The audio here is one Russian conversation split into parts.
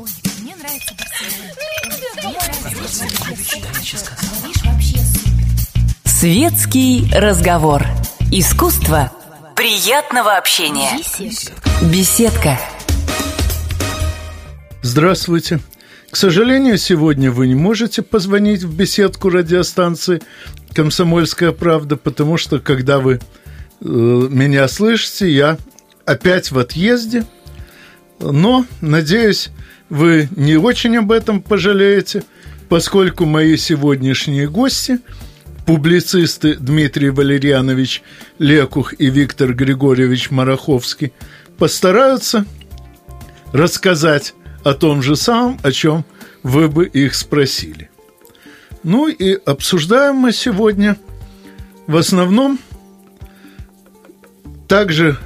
Ой, мне нравится вообще супер. Светский разговор. Искусство приятного общения. Беседка. Здравствуйте. К сожалению, сегодня вы не можете позвонить в беседку радиостанции «Комсомольская правда», потому что, когда вы э, меня слышите, я опять в отъезде. Но, надеюсь, вы не очень об этом пожалеете, поскольку мои сегодняшние гости – публицисты Дмитрий Валерьянович Лекух и Виктор Григорьевич Мараховский – постараются рассказать о том же самом, о чем вы бы их спросили. Ну и обсуждаем мы сегодня в основном так же,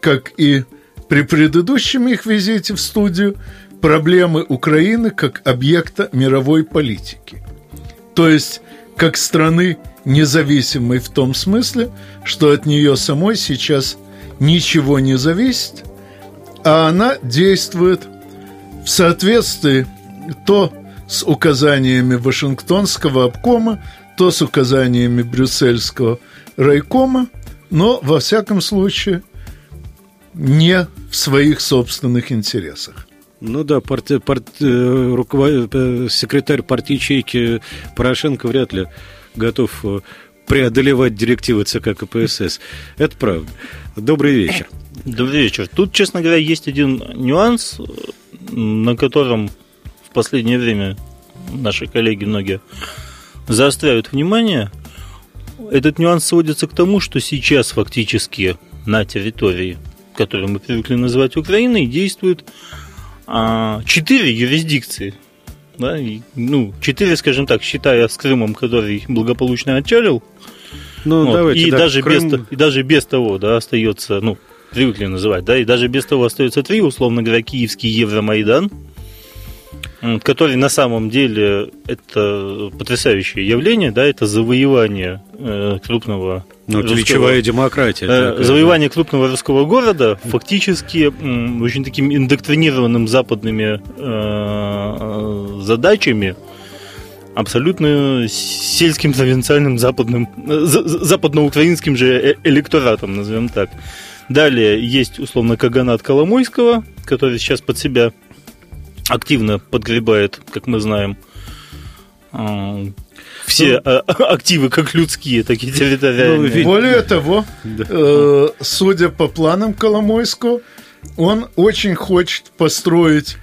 как и при предыдущем их визите в студию, проблемы Украины как объекта мировой политики. То есть, как страны независимой в том смысле, что от нее самой сейчас ничего не зависит, а она действует в соответствии то с указаниями Вашингтонского обкома, то с указаниями Брюссельского райкома, но, во всяком случае, не в своих собственных интересах. Ну да, парти, парти, э, руковод... Э, секретарь партии ячейки Порошенко вряд ли готов э, преодолевать директивы ЦК КПСС. Это правда. Добрый вечер. Добрый вечер. Тут, честно говоря, есть один нюанс, на котором в последнее время наши коллеги многие заостряют внимание. Этот нюанс сводится к тому, что сейчас фактически на территории, которую мы привыкли называть Украиной, действуют а, четыре юрисдикции. Да, и, ну, четыре, скажем так, считая с Крымом, который благополучно отчалил. Ну, вот, давайте, и, да, даже Крым... без, и даже без того, да, остается, ну, привыкли называть, да, и даже без того остается три, условно говоря, киевский Евромайдан, который на самом деле это потрясающее явление, да, это завоевание э, крупного ну, русского, ключевая демократия. Э, завоевание да. крупного русского города фактически очень таким индоктринированным западными э, задачами, абсолютно сельским провинциальным западным, э, западноукраинским же электоратом, назовем так. Далее есть, условно, Каганат Коломойского, который сейчас под себя активно подгребает, как мы знаем, а, все ну, активы, как людские, так и территориальные. Ну, более того, да. э, судя по планам Коломойского, он очень хочет построить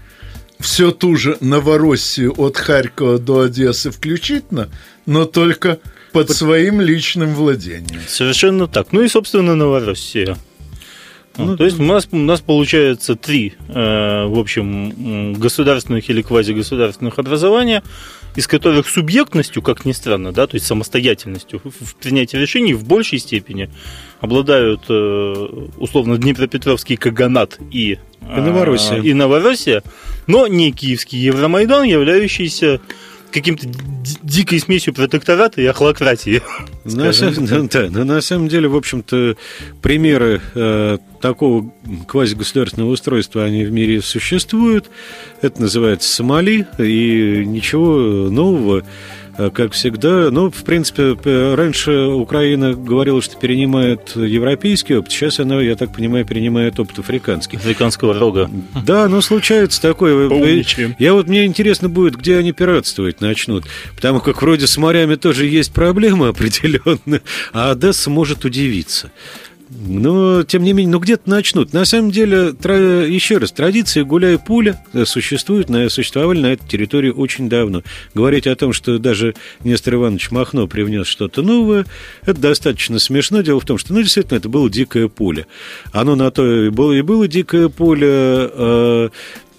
всю ту же Новороссию от Харькова до Одессы включительно, но только под своим личным владением. Совершенно так. Ну и, собственно, Новороссия. Ну, то есть у нас, у нас получается три, э, в общем, государственных или квазигосударственных образования, из которых субъектностью, как ни странно, да, то есть самостоятельностью в принятии решений в большей степени обладают э, условно Днепропетровский Каганат и, и Новороссия. и Новороссия, но не Киевский Евромайдан, являющийся каким-то дикой смесью протектората и охлократии. На, самом, да, но на самом деле, в общем-то, примеры э, такого квазигосударственного устройства, они в мире существуют. Это называется Сомали, и ничего нового как всегда. Ну, в принципе, раньше Украина говорила, что перенимает европейский опыт, сейчас она, я так понимаю, перенимает опыт африканский. Африканского рога. Да, но случается такое. Поумничаем. Я вот, мне интересно будет, где они пиратствовать начнут, потому как вроде с морями тоже есть проблемы определенные, а Одесса может удивиться. Но, тем не менее, ну где-то начнут. На самом деле, тра... еще раз, традиции гуляй пуля существуют, на... существовали на этой территории очень давно. Говорить о том, что даже Нестор Иванович Махно привнес что-то новое, это достаточно смешно. Дело в том, что, ну, действительно, это было дикое поле. Оно на то и было, и было дикое поле,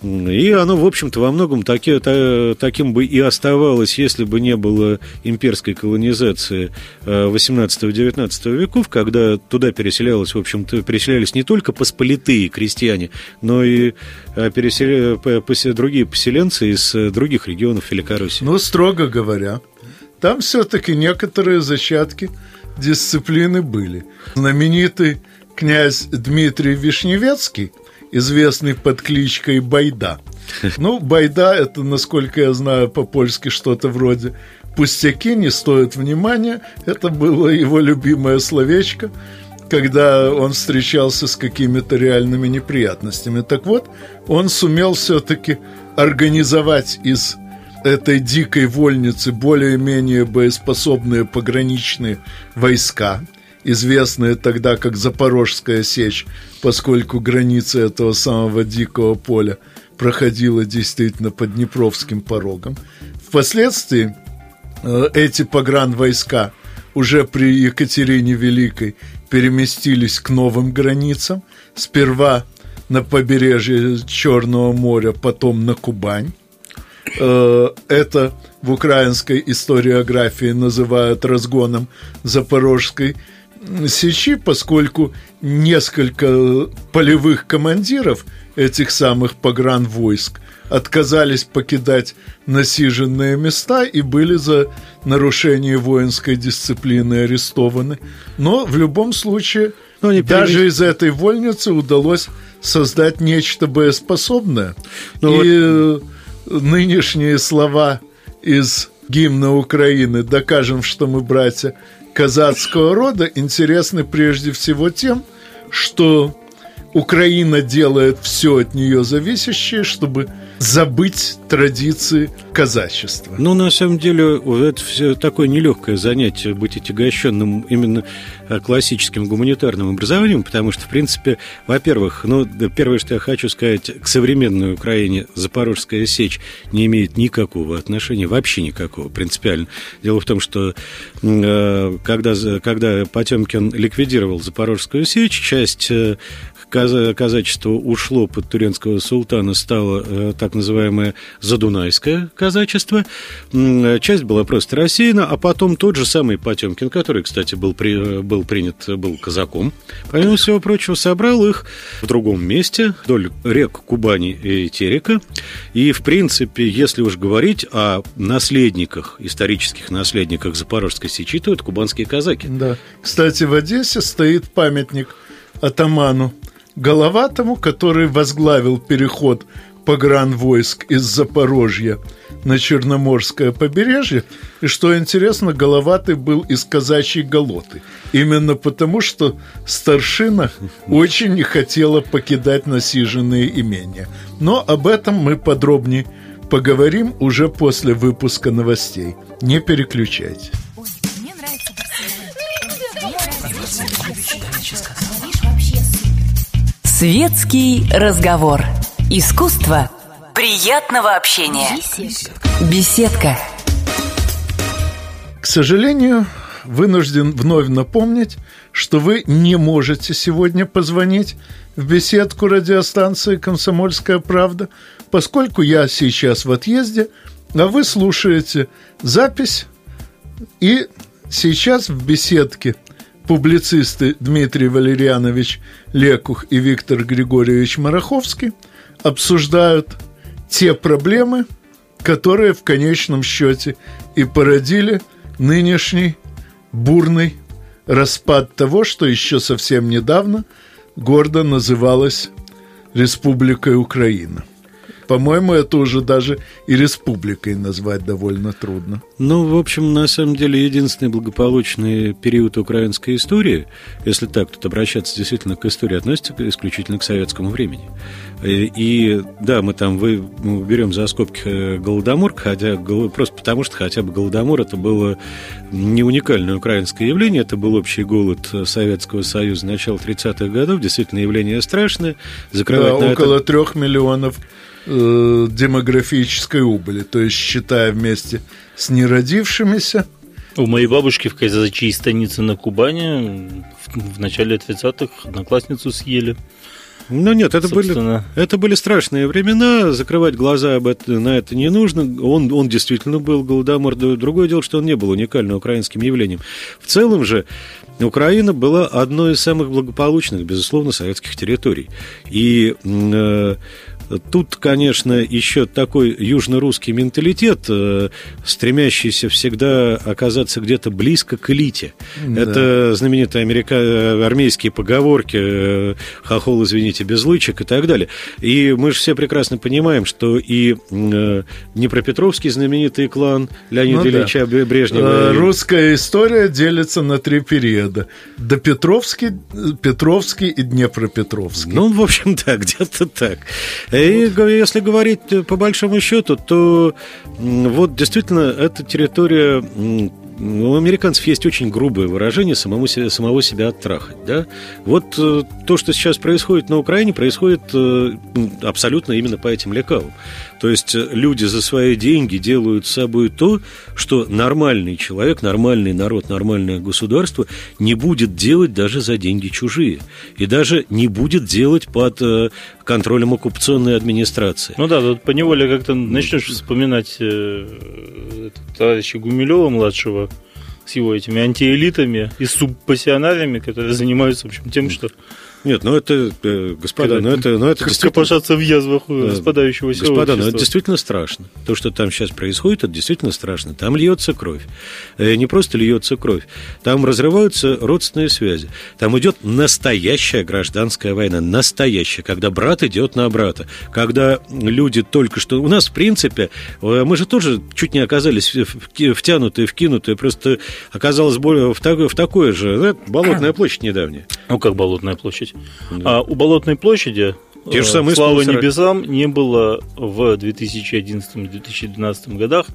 и оно, в общем-то, во многом таки, та, таким бы и оставалось, если бы не было имперской колонизации 18-19 э, веков, когда туда переселялось, в общем-то, переселялись не только посполитые крестьяне, но и э, переселя... другие поселенцы из э, других регионов Великороссии. Ну, строго говоря, там все-таки некоторые зачатки дисциплины были. Знаменитый князь Дмитрий Вишневецкий – известный под кличкой Байда, Ну, байда, это, насколько я знаю, по-польски что-то вроде «пустяки не стоят внимания». Это было его любимое словечко, когда он встречался с какими-то реальными неприятностями. Так вот, он сумел все-таки организовать из этой дикой вольницы более-менее боеспособные пограничные войска, известные тогда как Запорожская сечь, поскольку граница этого самого дикого поля проходила действительно под Днепровским порогом. Впоследствии э, эти погранвойска уже при Екатерине Великой переместились к новым границам. Сперва на побережье Черного моря, потом на Кубань. Э, это в украинской историографии называют разгоном Запорожской сечи, поскольку несколько полевых командиров этих самых погранвойск отказались покидать насиженные места и были за нарушение воинской дисциплины арестованы. Но в любом случае, Но ну, даже из этой вольницы удалось создать нечто боеспособное. Ну, и вот нынешние слова из гимна Украины «Докажем, что мы братья казацкого рода» интересны прежде всего тем, что Украина делает все от нее зависящее, чтобы забыть традиции казачества. Ну, на самом деле, это все такое нелегкое занятие быть отягощенным именно э, классическим гуманитарным образованием, потому что, в принципе, во-первых, ну, первое, что я хочу сказать, к современной Украине Запорожская сечь не имеет никакого отношения, вообще никакого, принципиально. Дело в том, что э, когда, когда Потемкин ликвидировал Запорожскую сечь, часть э, казачество ушло под туренского султана, стало э, так называемое задунайское казачество. Часть была просто рассеяна, а потом тот же самый Потемкин, который, кстати, был, при, был принят, был казаком, помимо всего прочего, собрал их в другом месте, вдоль рек Кубани и Терека. И, в принципе, если уж говорить о наследниках, исторических наследниках Запорожской сечи, то это кубанские казаки. Да. Кстати, в Одессе стоит памятник атаману Головатому, который возглавил переход погранвойск из Запорожья на Черноморское побережье. И что интересно, Головатый был из казачьей Голоты. Именно потому, что старшина очень не хотела покидать насиженные имения. Но об этом мы подробнее поговорим уже после выпуска новостей. Не переключайтесь. Светский разговор. Искусство приятного общения. Беседка. К сожалению, вынужден вновь напомнить, что вы не можете сегодня позвонить в беседку радиостанции «Комсомольская правда», поскольку я сейчас в отъезде, а вы слушаете запись, и сейчас в беседке публицисты Дмитрий Валерьянович Лекух и Виктор Григорьевич Мараховский обсуждают те проблемы, которые в конечном счете и породили нынешний бурный распад того, что еще совсем недавно гордо называлось Республикой Украина. По-моему, это уже даже и республикой назвать довольно трудно. Ну, в общем, на самом деле, единственный благополучный период украинской истории, если так тут обращаться действительно к истории, относится исключительно к советскому времени. И, и да, мы там вы, мы берем за скобки э, Голодомор, хотя, просто потому что хотя бы Голодомор это было не уникальное украинское явление, это был общий голод Советского Союза начала 30-х годов, действительно явление страшное. Закрывать да, около трех миллионов э, демографической убыли, то есть считая вместе с неродившимися. У моей бабушки в казачьей станице на Кубани в, в начале 30-х одноклассницу съели. Ну нет, это были, это были страшные времена, закрывать глаза об это, на это не нужно. Он, он действительно был голодомор. Другое дело, что он не был уникальным украинским явлением. В целом же Украина была одной из самых благополучных, безусловно, советских территорий. И э, Тут, конечно, еще такой южно-русский менталитет, э, стремящийся всегда оказаться где-то близко к элите. Да. Это знаменитые америка... армейские поговорки э, «хохол, извините, без лычек» и так далее. И мы же все прекрасно понимаем, что и э, Днепропетровский знаменитый клан Леонида ну, Ильича да. Брежнева... Русская история делится на три периода. Допетровский, Петровский и Днепропетровский. Ну, в общем, да, где-то так. И если говорить по большому счету, то вот действительно эта территория у американцев есть очень грубое выражение самому самого себя оттрахать. Да? Вот э, то, что сейчас происходит на Украине, происходит э, абсолютно именно по этим лекалам. То есть э, люди за свои деньги делают с собой то, что нормальный человек, нормальный народ, нормальное государство не будет делать даже за деньги чужие. И даже не будет делать под контролем оккупационной администрации. Ну да, тут поневоле как-то начнешь вспоминать э, товарища Гумилева-младшего, с его этими антиэлитами и субпассионариями, которые занимаются, в общем, тем, что нет, ну это, э, господа, ну это, ну это действительно... В язвах распадающегося Господа, ну это действительно страшно. То, что там сейчас происходит, это действительно страшно. Там льется кровь. Э, не просто льется кровь. Там разрываются родственные связи. Там идет настоящая гражданская война. Настоящая. Когда брат идет на брата. Когда люди только что... У нас, в принципе, э, мы же тоже чуть не оказались втянутые, вкинутые. Просто оказалось более в, в такое же... Да, Болотная площадь недавняя. Ну, как Болотная площадь? А у Болотной площади те же самые слава спонсоры. небесам, не было в 2011-2012 годах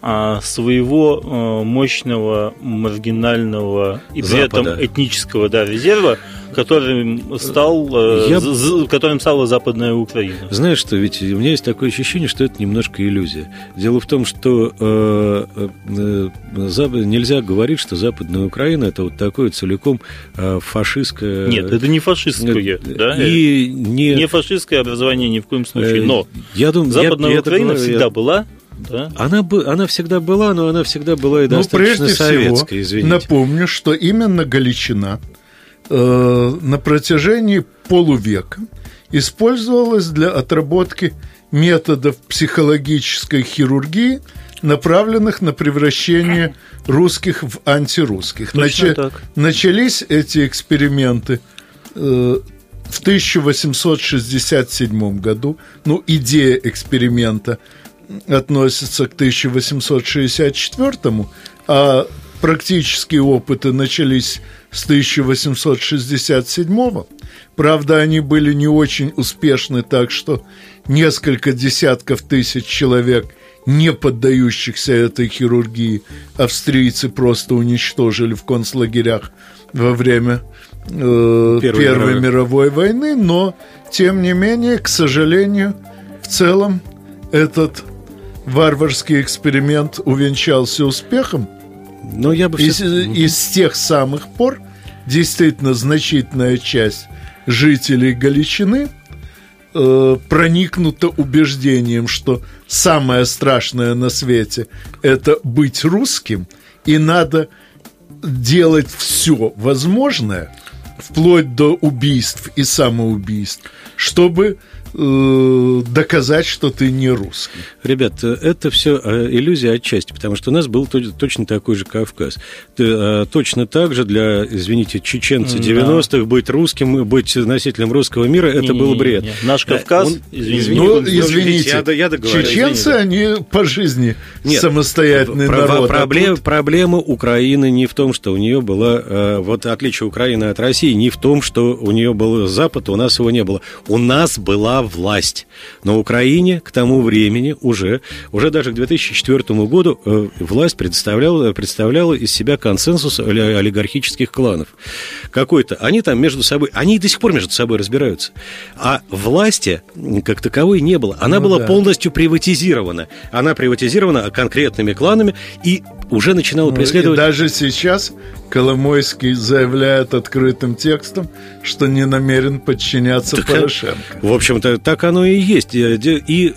своего а, мощного маргинального и при Запада. этом этнического да, резерва, которым, стал, э, Я... которым стала Западная Украина. Знаешь что, ведь у меня есть такое ощущение, что это немножко иллюзия. Дело в том, что э, э, нельзя говорить, что Западная Украина это вот такое целиком э, фашистское... Нет, это не фашистское. Э, да? И не... не фашистское образование ни в коем случае. Э, но я думаю, Западная я, Украина я, всегда я... была да? Она, она всегда была, но она всегда была и ну, достаточно прежде советской, всего, извините. Напомню, что именно Галичина э, на протяжении полувека использовалась для отработки методов психологической хирургии, направленных на превращение русских в антирусских. Нач... Начались эти эксперименты э, в 1867 году. Ну, идея эксперимента – относится к 1864, а практические опыты начались с 1867. Правда, они были не очень успешны, так что несколько десятков тысяч человек, не поддающихся этой хирургии, австрийцы просто уничтожили в концлагерях во время э, Первой, Первой мировой. мировой войны, но, тем не менее, к сожалению, в целом этот варварский эксперимент увенчался успехом. Но я бы из, из тех самых пор действительно значительная часть жителей Галичины э, проникнута убеждением, что самое страшное на свете – это быть русским, и надо делать все возможное, вплоть до убийств и самоубийств, чтобы Э, доказать, что ты не русский. Ребят, это все э, иллюзия отчасти, потому что у нас был точно такой же Кавказ. Э, точно так же для, извините, чеченца 90-х быть русским, быть носителем русского мира, это не, был бред. Не, не. Наш Кавказ, Он, извините, ну, извините, я, я чеченцы, извините. они по жизни Нет, самостоятельный про, народ. А проблем, а тут... Проблема Украины не в том, что у нее была, вот отличие Украины от России, не в том, что у нее был Запад, у нас его не было. У нас была власть. На Украине к тому времени уже, уже даже к 2004 году э, власть представляла, представляла из себя консенсус олигархических кланов. Какой-то. Они там между собой, они и до сих пор между собой разбираются. А власти как таковой не было. Она ну, была да. полностью приватизирована. Она приватизирована конкретными кланами и уже начинала ну, преследовать... И даже сейчас Коломойский заявляет открытым текстом, что не намерен подчиняться так, Порошенко. В общем-то, так оно и есть. И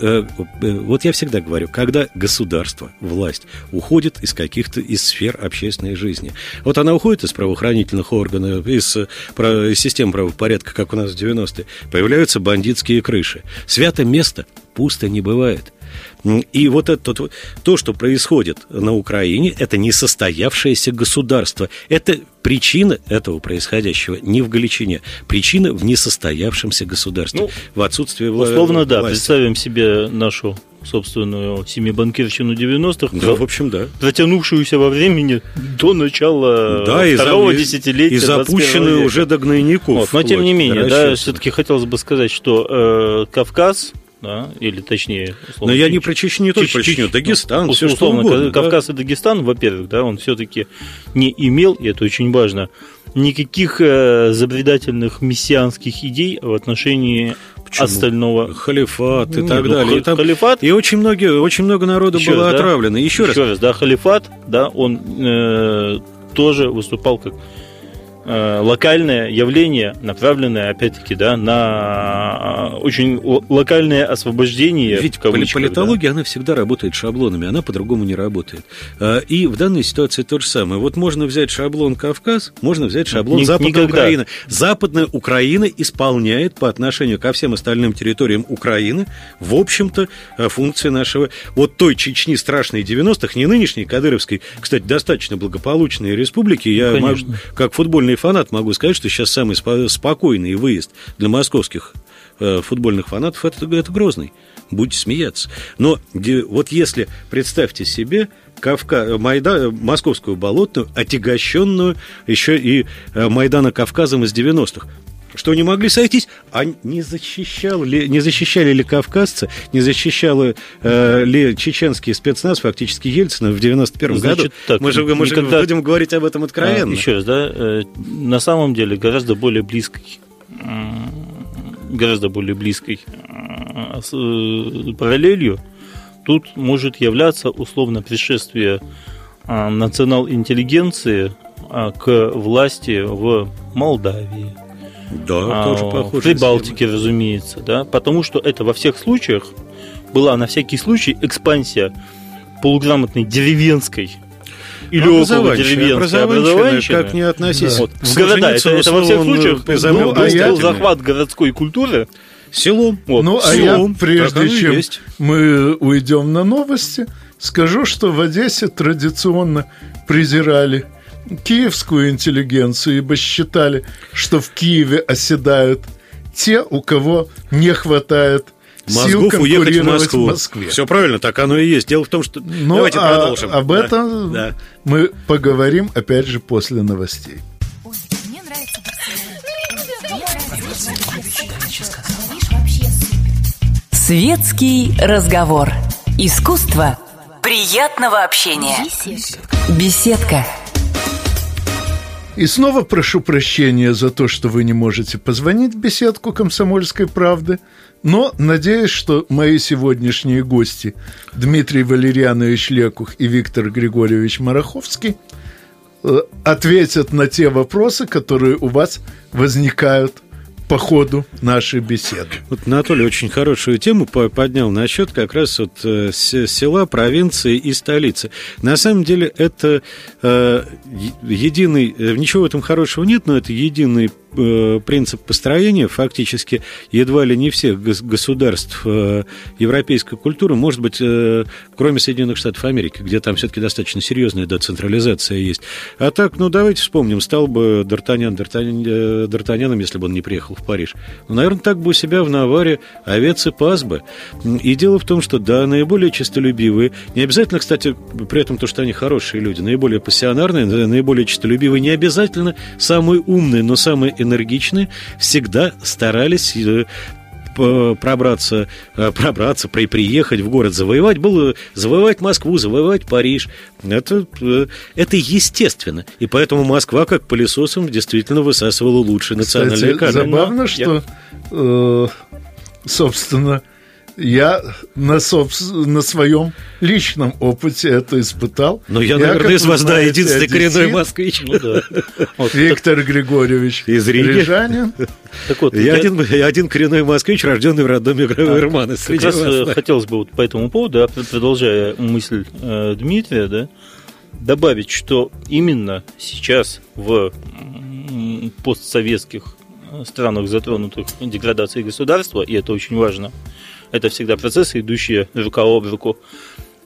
вот я всегда говорю, когда государство, власть уходит из каких-то из сфер общественной жизни, вот она уходит из правоохранительных органов, из, из систем правопорядка, как у нас в 90-е, появляются бандитские крыши. Свято место пусто не бывает. И вот это то, что происходит на Украине, это несостоявшееся государство. Это причина этого происходящего не в Галичине. Причина в несостоявшемся государстве, ну, в отсутствии власти. Условно, да. Представим себе нашу собственную семибанкирщину 90-х. Да, в общем, да. Протянувшуюся во времени до начала да, второго и десятилетия. И запущенную уже до гнойников. Вот, но, тем не менее, да, все-таки хотелось бы сказать, что э, Кавказ да, или точнее... Условно, Но я не про Чечню, про Чечню, Дагестан, ну, все условно, что угодно. Кавказ да? и Дагестан, во-первых, да, он все-таки не имел, и это очень важно, никаких э, забредательных мессианских идей в отношении Почему? остального. Халифат и Нет, так ну, далее. И, там, халифат. И очень, многие, очень много народу еще было раз, отравлено. Еще, еще раз. раз, да, халифат, да, он э, тоже выступал как локальное явление, направленное, опять-таки, да, на э, очень локальное освобождение. Ведь политология, да. она всегда работает шаблонами, она по-другому не работает. Э, и в данной ситуации то же самое. Вот можно взять шаблон Кавказ, можно взять шаблон Ни, Западная никогда. Украина. Западная Украина исполняет по отношению ко всем остальным территориям Украины, в общем-то, функции нашего вот той Чечни страшной 90-х, не нынешней, Кадыровской, кстати, достаточно благополучной республики. Я, Конечно. как футбольный футбольный фанат могу сказать, что сейчас самый спокойный выезд для московских э, футбольных фанатов это, это Грозный. Будете смеяться. Но вот если представьте себе Кавка... Майда... Московскую болотную, отягощенную еще и э, Майдана Кавказом из 90-х что не могли сойтись, а не, защищал ли, не защищали ли кавказцы, не защищал э, ли чеченский спецназ фактически Ельцина в 91 году. Так, мы же, мы никогда... же будем говорить об этом откровенно. А, еще раз, да, э, на самом деле гораздо более близкой гораздо более близкой э, параллелью тут может являться условно предшествие национал-интеллигенции к власти в Молдавии, да, а, тоже похоже. В Прибалтике, разумеется, да, потому что это во всех случаях была на всякий случай экспансия полуграмотной деревенской или около деревенской образования. Как не относись да. вот, в города. Это, это во всех случаях ну, а я... захват городской культуры селом. Вот, ну, а я, прежде чем есть. мы уйдем на новости, скажу, что в Одессе традиционно презирали киевскую интеллигенцию, ибо считали, что в Киеве оседают те, у кого не хватает Мозгов сил уехать в Москву. В Москве. Все правильно, так оно и есть. Дело в том, что... Ну, Давайте а продолжим. Об да. этом да. мы поговорим, опять же, после новостей. Светский разговор. Искусство приятного общения. Беседка. И снова прошу прощения за то, что вы не можете позвонить в беседку «Комсомольской правды», но надеюсь, что мои сегодняшние гости Дмитрий Валерьянович Лекух и Виктор Григорьевич Мараховский э, ответят на те вопросы, которые у вас возникают по ходу нашей беседы. Вот Анатолий очень хорошую тему поднял насчет как раз вот э, села, провинции и столицы. На самом деле это э, единый, э, ничего в этом хорошего нет, но это единый принцип построения фактически едва ли не всех государств э, европейской культуры, может быть, э, кроме Соединенных Штатов Америки, где там все-таки достаточно серьезная децентрализация есть. А так, ну, давайте вспомним, стал бы Д'Артаньян Д'Артаньяном, если бы он не приехал в Париж. Ну, наверное, так бы у себя в Наваре овец и пас бы. И дело в том, что, да, наиболее честолюбивые, не обязательно, кстати, при этом то, что они хорошие люди, наиболее пассионарные, наиболее честолюбивые, не обязательно самые умные, но самые энергичны, всегда старались э, пробраться, э, пробраться, при, приехать в город, завоевать, было завоевать Москву, завоевать Париж. Это, э, это естественно. И поэтому Москва, как пылесосом, действительно высасывала лучшие национальные кадры. забавно, что, э, собственно, Я на, собс... на своем личном опыте это испытал. Но я, я наверное, из вас, да, единственный коренной москвич. Ну, да. вот, Виктор так... Григорьевич из Рижанин. Так вот, я, я... Один, я один коренной москвич, рожденный в роддоме Гравермана. А, как раз вас, да. хотелось бы вот по этому поводу, да, продолжая мысль э, Дмитрия, да, добавить, что именно сейчас в постсоветских странах, затронутых деградацией государства, и это очень важно, это всегда процессы, идущие рука об руку.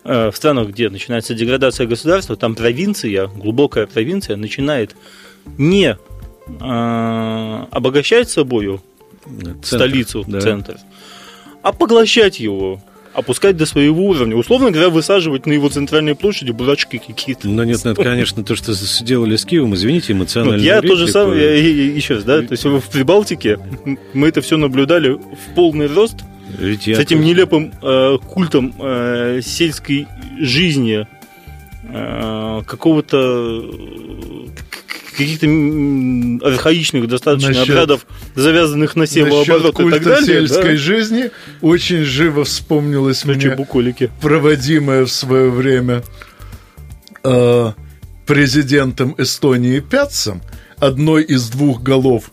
Э, в странах, где начинается деградация государства, там провинция, глубокая провинция, начинает не э, обогащать собою центр, столицу, да. центр, а поглощать его, опускать до своего уровня. Условно говоря, высаживать на его центральной площади бурачки какие-то. Ну нет, ну, это, конечно, то, что сделали с Киевом, извините, эмоционально. Ну, я то же самое, я, я, еще раз, да, то есть в Прибалтике мы это все наблюдали в полный рост Ведь с этим тоже... нелепым э, культом э, сельской жизни, э, какого-то каких-то архаичных достаточно насчет, обрядов, завязанных на севооборот и так далее. сельской да? жизни очень живо вспомнилось Значит, мне буколики. проводимое в свое время э, президентом Эстонии Пятцем, одной из двух голов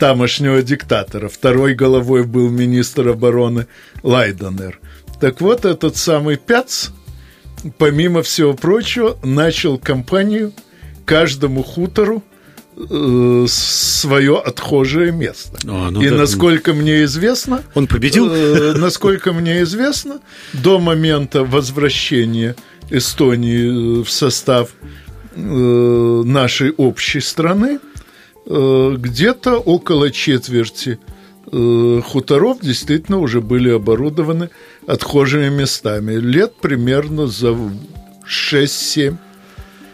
тамошнего диктатора. Второй головой был министр обороны Лайденер. Так вот, этот самый Пяц, помимо всего прочего, начал кампанию – каждому хутору э, свое отхожее место. А, ну и да. насколько мне известно, он победил. Э, насколько мне известно, до момента возвращения Эстонии э, в состав э, нашей общей страны где-то около четверти э, хуторов действительно уже были оборудованы отхожими местами. Лет примерно за 6-7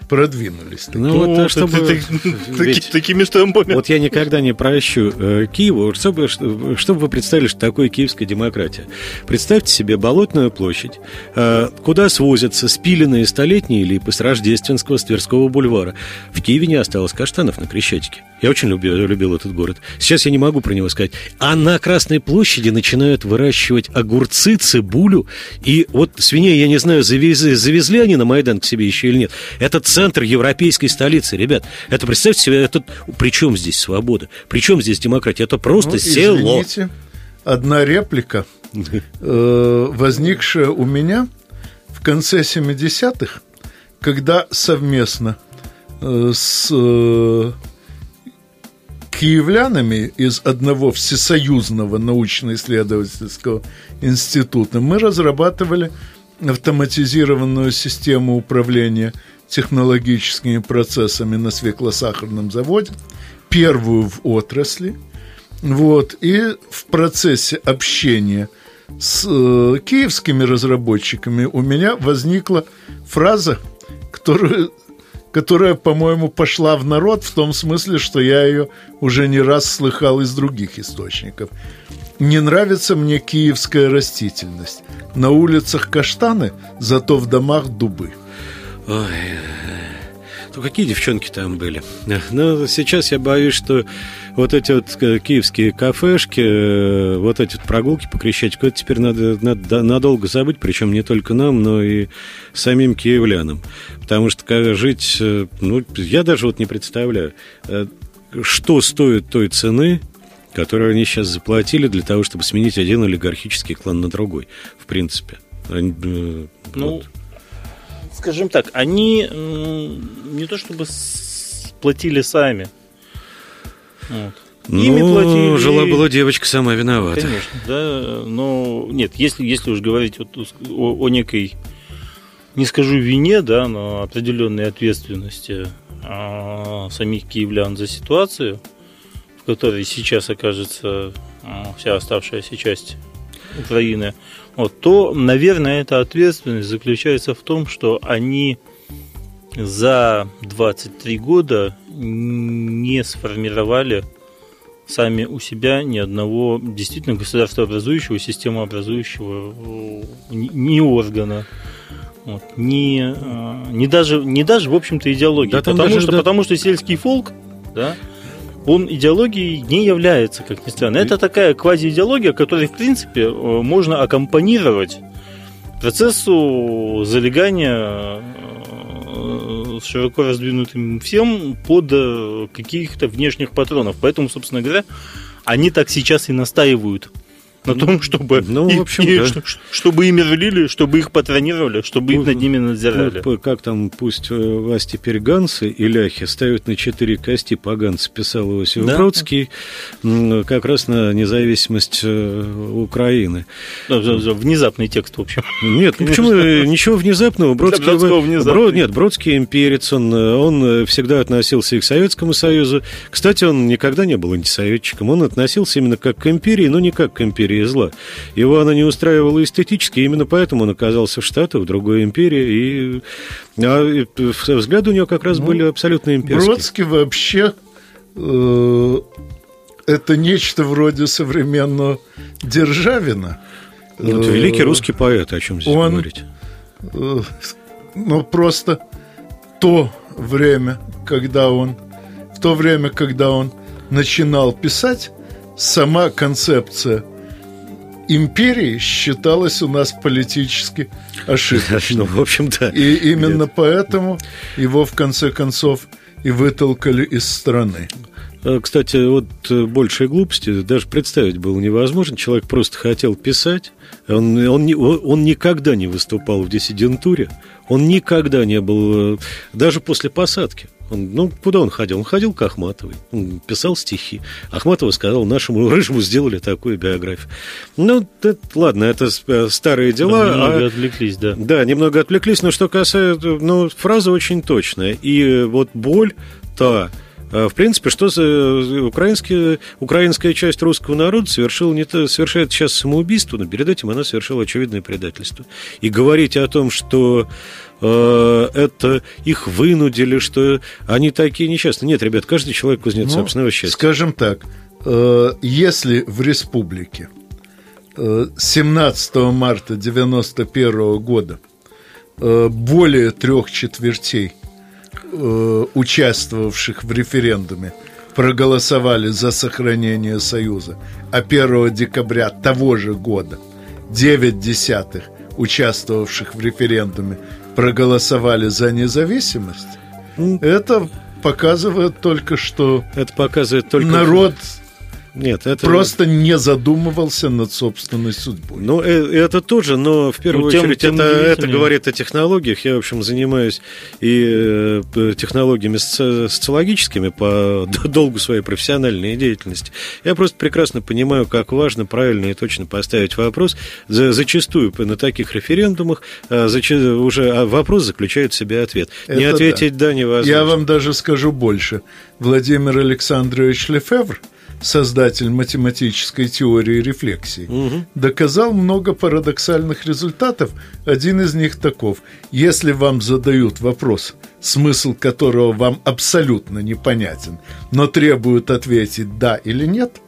продвинулись. Ну, ну вот, чтобы... Ведь, такими штампами. Вот я никогда не прощу э, Киеву, чтобы, чтобы вы представили, что такое киевская демократия. Представьте себе болотную площадь, э, куда свозятся спиленные столетние липы с Рождественского, с Тверского бульвара. В Киеве не осталось каштанов на Крещатике. Я очень любил, любил этот город. Сейчас я не могу про него сказать. А на Красной площади начинают выращивать огурцы, цибулю. И вот свиней, я не знаю, завезли, завезли они на Майдан к себе еще или нет. Этот центр европейской столицы, ребят. Это представьте себе, это, при чем здесь свобода? При чем здесь демократия? Это просто ну, село. Извините, одна реплика, э, возникшая у меня в конце 70-х, когда совместно э, с э, киевлянами из одного всесоюзного научно-исследовательского института мы разрабатывали автоматизированную систему управления технологическими процессами на свеклосахарном заводе, первую в отрасли. Вот, и в процессе общения с э, киевскими разработчиками у меня возникла фраза, которую, которая, по-моему, пошла в народ в том смысле, что я ее уже не раз слыхал из других источников. Не нравится мне киевская растительность. На улицах каштаны, зато в домах дубы. Ой, ну какие девчонки там были? Но сейчас я боюсь, что вот эти вот э, киевские кафешки, э, вот эти вот прогулки по Крещатику, это теперь надо, надо надолго забыть, причем не только нам, но и самим киевлянам. Потому что жить, э, ну, я даже вот не представляю, что стоит той цены, которую они сейчас заплатили для того, чтобы сменить один олигархический клан на другой, в принципе. Ну, вот скажем так, они не то чтобы платили сами. Вот. Ими ну, платили... жила-была девочка сама виновата. Конечно, да, но нет, если, если уж говорить вот о, о некой, не скажу вине, да, но определенной ответственности а, самих киевлян за ситуацию, в которой сейчас окажется а, вся оставшаяся часть Украины, вот, то, наверное, эта ответственность заключается в том, что они за 23 года не сформировали сами у себя ни одного действительно государствообразующего, системообразующего ни органа. Вот, не, не, даже, не даже, в общем-то, идеологии. Да, потому, даже, что, да... потому что сельский фолк, да, он идеологией не является, как ни странно. Это такая квазиидеология, которой, в принципе, э, можно аккомпанировать процессу залегания э, с широко раздвинутым всем под э, каких-то внешних патронов. Поэтому, собственно говоря, они так сейчас и настаивают на том, чтобы, ну, в общем, и, да. что, чтобы ими рулили, чтобы их патронировали, чтобы их над ними надзирали. Ну, как там, пусть э, вас теперь ганцы и ляхи ставят на четыре кости поганцы, писал Иосиф Да. Бродский, как раз на независимость э, Украины. Да, да, да, Внезапный текст, в общем. Нет, ну почему э, ничего внезапного? Бродский, внезапный. Бро- нет, Бродский имперец, он, он всегда относился и к Советскому Союзу. Кстати, он никогда не был антисоветчиком, он относился именно как к империи, но не как к империи зла. Его она не устраивала эстетически, именно поэтому он оказался в Штатах, в другой империи, и а, и, взгляды у него как раз были абсолютно имперские. Бродский вообще э, это нечто вроде современного Державина. Ну, это Э, великий русский поэт, о чем здесь он- говорить. э, ну, просто то время, когда он в то время, когда он начинал писать, сама концепция империи считалась у нас политически ошибочной. Ну, в общем, да. И именно поэтому его в конце концов и вытолкали из страны. А, Кстати, вот э, большей глупости даже представить было невозможно. Человек просто хотел писать. Он, он, он никогда не выступал в диссидентуре. Он никогда не был, э, даже после посадки. Он, ну, куда он ходил? Он ходил к Ахматовой. Он писал стихи. Ахматова сказал, нашему Рыжему сделали такую биографию. Ну, это- ладно, это э, старые дела. Немного а- отвлеклись, да. да, немного отвлеклись, но что касается, ну, фраза очень точная. И э, вот боль та, э, в принципе, что за э, украинские, украинская часть русского народа совершила не то, совершает сейчас самоубийство, но перед этим она совершила очевидное предательство. И говорить о том, что э, это их вынудили, что они такие несчастные. Нет, ребят, каждый человек кузнец Ну, собственного счастья. Скажем так, э, если в республике э, 17 марта 1991 года э, более трех четвертей э, участвовавших в референдуме проголосовали за сохранение Союза, а 1 декабря того же года 9 десятых участвовавших в референдуме проголосовали за независимость, Ну, это показывает только, что Это показывает только... народ Нет, это... просто не задумывался над собственной судьбой. Ну, э- это тоже, но в первую Ну, тем- очередь тем это, это говорит о технологиях. Я, в общем, занимаюсь и э, технологиями соци- социологическими по долгу своей профессиональной деятельности. Я просто прекрасно понимаю, как важно правильно и точно поставить вопрос. За- зачастую на таких референдумах зача- уже а, вопрос заключает в себе ответ. не Это ответить да, невозможно. Я вам даже скажу больше. Владимир Александрович Лефевр, создатель математической теории рефлексии, доказал много парадоксальных результатов. Один из них таков. Если вам задают вопрос, смысл которого вам абсолютно непонятен, но требуют ответить «да» или «нет»,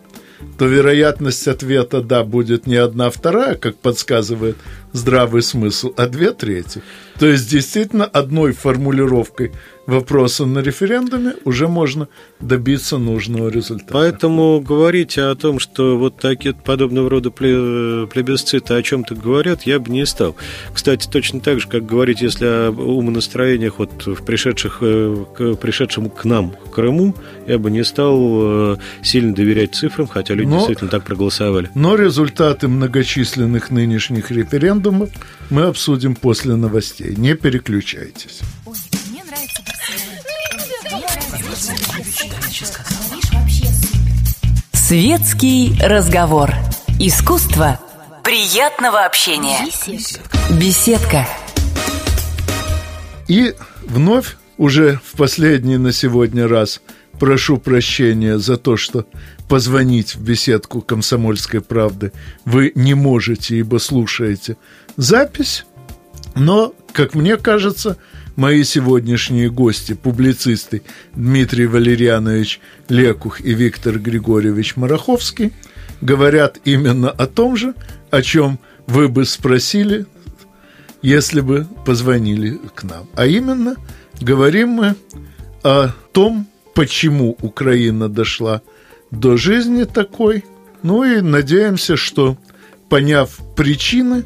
то вероятность ответа «да» будет не одна вторая, как подсказывает здравый смысл, а две трети. То есть, действительно, одной формулировкой вопроса на референдуме уже можно добиться нужного результата. Поэтому говорить о том, что вот такие подобного рода пле- плебисциты о чем-то говорят, я бы не стал. Кстати, точно так же, как говорить, если о умонастроениях вот в пришедших, э, к пришедшем к нам Крыму, я бы не стал э, сильно доверять цифрам, хотя люди Но- действительно так проголосовали. Но результаты многочисленных нынешних референдумов мы обсудим после новостей. Не переключайтесь. Ой, мне нравится. Светский разговор. Искусство приятного общения. Беседка. И вновь, уже в последний на сегодня раз, прошу прощения за то, что позвонить в беседку «Комсомольской правды» вы не можете, ибо слушаете запись. Но, как мне кажется, мои сегодняшние гости, публицисты Дмитрий Валерьянович Лекух и Виктор Григорьевич Мараховский, говорят именно о том же, о чем вы бы спросили если бы позвонили к нам. А именно, говорим мы о том, почему Украина дошла до жизни такой. Ну и надеемся, что, поняв причины,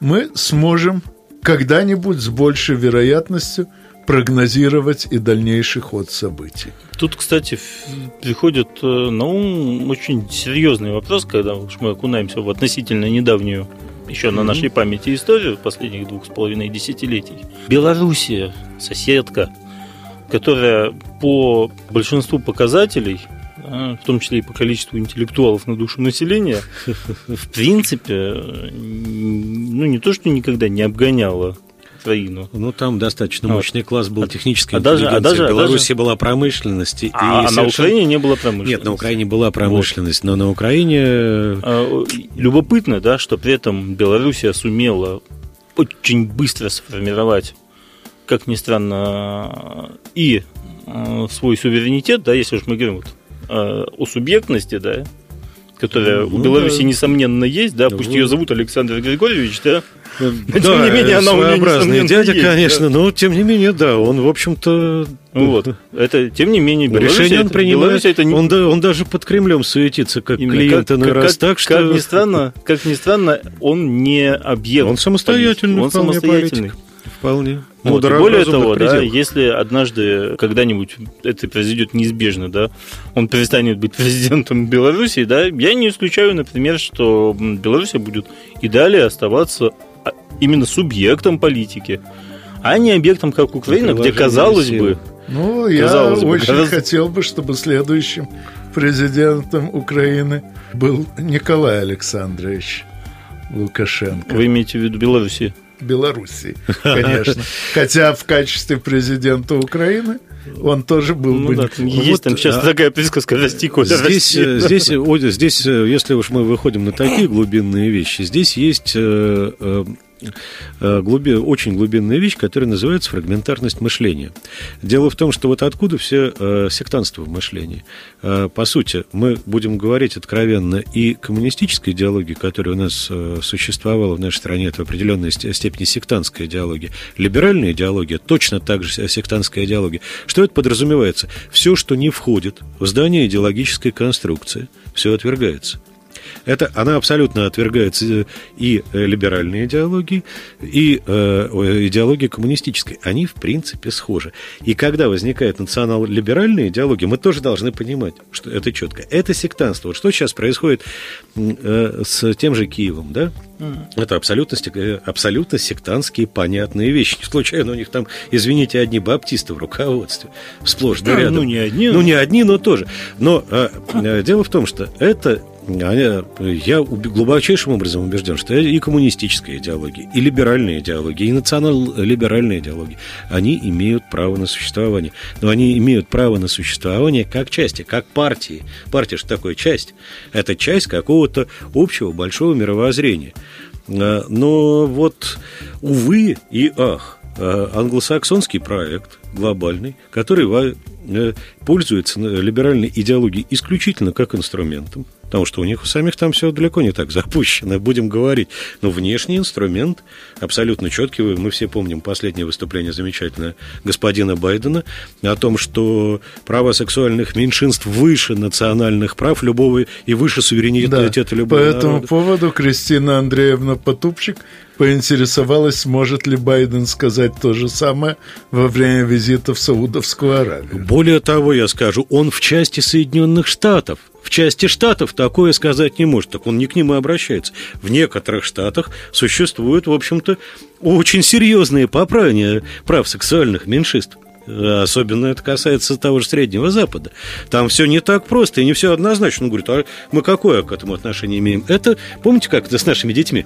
мы сможем когда-нибудь с большей вероятностью прогнозировать и дальнейший ход событий. Тут, кстати, приходит э, на ум очень серьезный вопрос, когда уж мы окунаемся в относительно недавнюю еще на нашей памяти историю последних двух с половиной десятилетий. Белоруссия, соседка, которая по большинству показателей в том числе и по количеству интеллектуалов на душу населения, в принципе, ну не то, что никогда не обгоняла Украину. Ну, там достаточно мощный класс был технической а даже, а даже, в Беларуси даже... была промышленность. А, и а совершенно... на Украине не было промышленности. Нет, на Украине была промышленность, вот. но на Украине... А, любопытно, да, что при этом Белоруссия сумела очень быстро сформировать, как ни странно, и свой суверенитет, да, если уж мы говорим вот, э, о субъектности, да, которая ну, у Беларуси, да. несомненно, есть, да, пусть ну, ее зовут Александр Григорьевич, да, но да, тем не менее она у нее дядя, есть, конечно, да. но тем не менее, да, он, в общем-то... Вот, это, тем не менее, Беларусь, решение он принимает, это не... он, да, он даже под Кремлем суетится, как Именно, клиент иной как, раз, как, так что... Как ни, странно, как ни странно, он не объект. Он самостоятельный, он самостоятельный. Политик. Вполне. Вот, и более того, да, если однажды, когда-нибудь это произойдет неизбежно, да, он перестанет быть президентом Беларуси, да, я не исключаю, например, что Беларусь будет и далее оставаться а, именно субъектом политики, а не объектом, как Украина, где, казалось бы... Ну, я бы, очень гораздо... хотел бы, чтобы следующим президентом Украины был Николай Александрович Лукашенко. Вы имеете в виду Беларуси? Белоруссии, конечно. Хотя в качестве президента Украины он тоже был ну, бы... Да, есть вот, там сейчас а, такая присказка «Расти, Коля, здесь, расти». Здесь, здесь, здесь, если уж мы выходим на такие глубинные вещи, здесь есть э, э, Э, глуби, очень глубинная вещь, которая называется фрагментарность мышления. Дело в том, что вот откуда все э, сектанство в мышлении. Э, по сути, мы будем говорить откровенно и коммунистической идеологии, которая у нас э, существовала в нашей стране, это в определенной степени сектантская идеология. Либеральная идеология точно так же сектантская идеология. Что это подразумевается? Все, что не входит в здание идеологической конструкции, все отвергается. Это, она абсолютно отвергает э, и э, либеральные идеологии, и э, идеологии коммунистической. Они, в принципе, схожи. И когда возникает национал-либеральная идеология, мы тоже должны понимать, что это четко. Это сектантство. Вот что сейчас происходит э, с тем же Киевом, да? Это абсолютно, э, абсолютно сектантские понятные вещи. Не случайно у них там, извините, одни баптисты в руководстве. Сплошь да, рядом. Ну, не одни. Ну, не одни, но тоже. Но э, дело в том, что это я глубочайшим образом убежден, что и коммунистическая идеология, и либеральная идеология, и национал-либеральная идеология, они имеют право на существование. Но они имеют право на существование как части, как партии. Партия же такое часть. Это часть какого-то общего большого мировоззрения. А, но вот, увы и ах, а, англосаксонский проект глобальный, который э, пользуется либеральной идеологией исключительно как инструментом, потому что у них у самих там все далеко не так запущено, будем говорить. Но внешний инструмент абсолютно четкий. Мы все помним последнее выступление замечательное господина Байдена о том, что права сексуальных меньшинств выше национальных прав любого и выше суверенитета да, любого По этому народа. поводу Кристина Андреевна Потупчик поинтересовалась, может ли Байден сказать то же самое во время визита в Саудовскую Аравию. Более того, я скажу, он в части Соединенных Штатов – в части штатов такое сказать не может, так он не к ним и обращается. В некоторых штатах существуют, в общем-то, очень серьезные поправления прав сексуальных меньшинств. Особенно это касается того же Среднего Запада. Там все не так просто и не все однозначно. Он говорит, а мы какое к этому отношение имеем? Это, помните, как это с нашими детьми?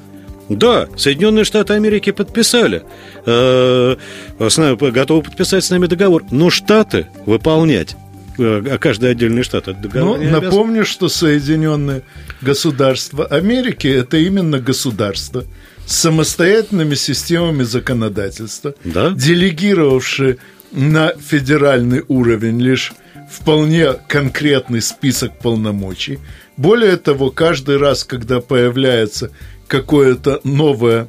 Да, Соединенные Штаты Америки подписали, э, готовы подписать с нами договор, но Штаты выполнять а каждый отдельный штат от договора. Ну, напомню, что Соединенные Государства Америки это именно государство с самостоятельными системами законодательства, да? делегировавшие на федеральный уровень лишь вполне конкретный список полномочий. Более того, каждый раз, когда появляется какое-то новое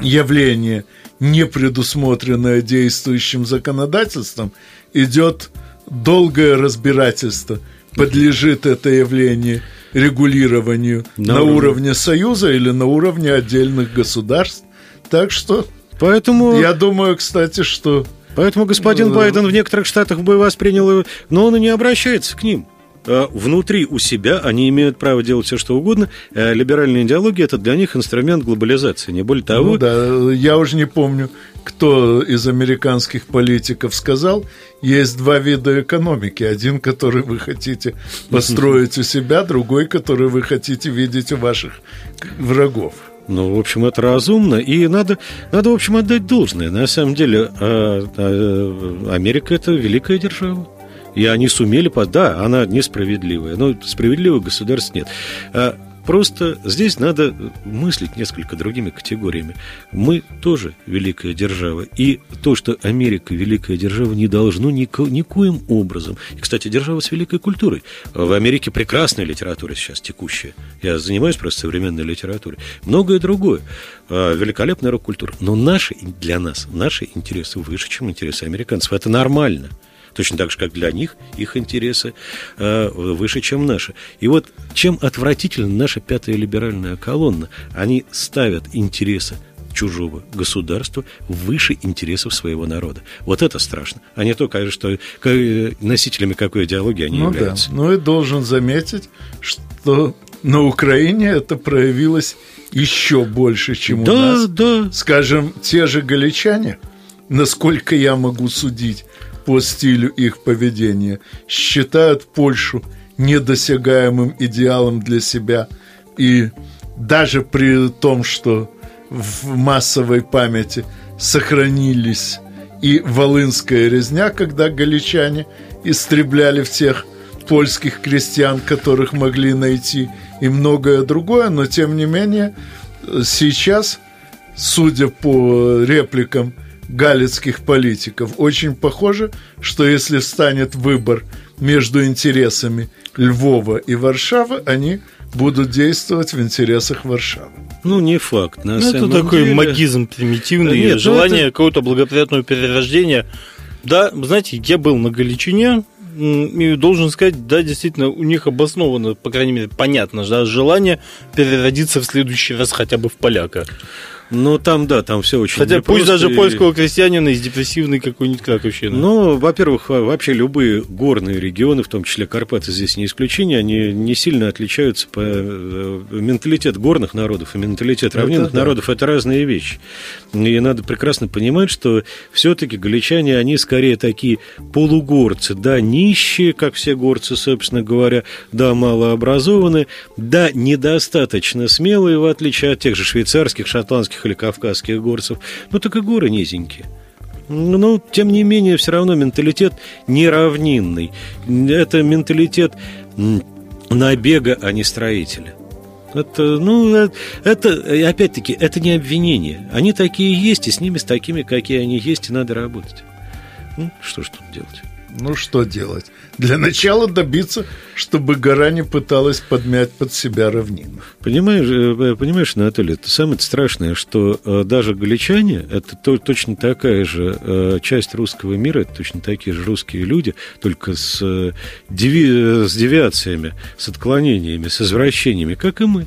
явление, не предусмотренное действующим законодательством, идет долгое разбирательство, подлежит это явление регулированию на, на уровне Союза или на уровне отдельных государств. Так что Поэтому... я думаю, кстати, что... Поэтому господин э, Байден в некоторых штатах бы воспринял, но он и не обращается к ним. А внутри у себя они имеют право делать все, что угодно. А либеральная идеология – это для них инструмент глобализации, не более того. Ну да, я уже не помню, кто из американских политиков сказал, есть два вида экономики. Один, который вы хотите построить у себя, другой, который вы хотите видеть у ваших врагов. Ну, в общем, это разумно, и надо, надо в общем, отдать должное. На самом деле, а, а, Америка – это великая держава. И они сумели, да, она несправедливая, но справедливых государств нет. А Просто здесь надо мыслить несколько другими категориями. Мы тоже великая держава. И то, что Америка великая держава, не должно нико, никоим образом. И, кстати, держава с великой культурой. В Америке прекрасная литература сейчас текущая. Я занимаюсь просто современной литературой. Многое другое. Великолепная рок-культура. Но наши, для нас, наши интересы выше, чем интересы американцев. Это нормально точно так же, как для них их интересы э, выше, чем наши. И вот чем отвратительна наша пятая либеральная колонна, они ставят интересы чужого государства выше интересов своего народа. Вот это страшно. А не то, конечно, что носителями какой идеологии они ну являются. Да. Ну и должен заметить, что на Украине это проявилось еще больше, чем да, у нас. Да. Скажем, те же галичане, насколько я могу судить, по стилю их поведения, считают Польшу недосягаемым идеалом для себя. И даже при том, что в массовой памяти сохранились и Волынская резня, когда галичане истребляли всех польских крестьян, которых могли найти, и многое другое, но тем не менее сейчас, судя по репликам галицких политиков. Очень похоже, что если станет выбор между интересами Львова и Варшавы, они будут действовать в интересах Варшавы. Ну, не факт. На ну, это такой деле... магизм примитивный, Нет, ну, желание это... какого-то благоприятного перерождения. Да, знаете, я был на Галичине, и должен сказать, да, действительно, у них обосновано, по крайней мере, понятно, да, желание переродиться в следующий раз хотя бы в поляка. Ну, там, да, там все очень Хотя пусть даже и... польского крестьянина из депрессивной какой-нибудь краковщины. Ну, во-первых, вообще любые горные регионы, в том числе Карпаты здесь не исключение, они не сильно отличаются по... Э, менталитет горных народов и менталитет равнинных это, народов да. – это разные вещи. И надо прекрасно понимать, что все-таки галичане, они скорее такие полугорцы, да, нищие, как все горцы, собственно говоря, да, малообразованные, да, недостаточно смелые, в отличие от тех же швейцарских, шотландских или кавказских горцев, ну так и горы низенькие. Но, тем не менее, все равно менталитет неравнинный. Это менталитет набега, а не строителя. Это, ну, э, это, опять-таки, это не обвинение. Они такие есть, и с ними с такими, какие они есть, и надо работать. Ну, что ж тут делать? Ну, что делать? Для начала добиться, чтобы гора не пыталась подмять под себя равнину. Понимаешь, э, понимаешь, Анатолий, это самое страшное, что э, даже галичане, это то, точно такая же э, часть русского мира, это точно такие же русские люди, только с, деви, с девиациями, с отклонениями, с извращениями, как и мы.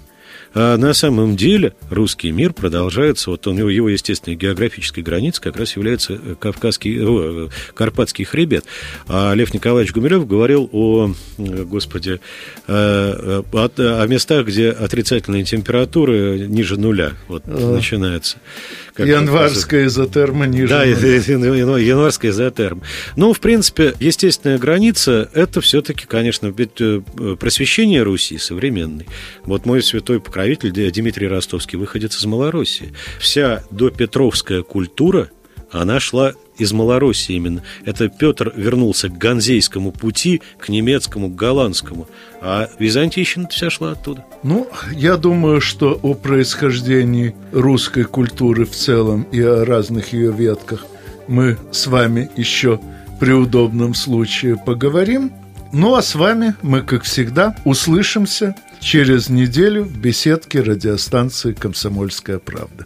А на самом деле русский мир продолжается, вот он, его естественной географической границей как раз является э, Кавказский, о, э, Карпатский хребет. А Лев Николаевич Гумилев говорил о, э, господи, о, о местах, где отрицательная температура ниже нуля вот, а. Январская изотерма ниже. Да, январская изотерма. Ну, в принципе, естественная граница – это все-таки, конечно, ведь просвещение Руси современный. Вот мой святой покровитель Дмитрий Ростовский выходец из Малороссии. Вся допетровская культура, она шла из Малороссии именно. Это Петр вернулся к ганзейскому пути, к немецкому, к голландскому. А византийщина вся шла оттуда. Ну, я думаю, что о происхождении русской культуры в целом и о разных ее ветках мы с вами еще при удобном случае поговорим. Ну а с вами мы, как всегда, услышимся через неделю в беседке радиостанции «Комсомольская правда».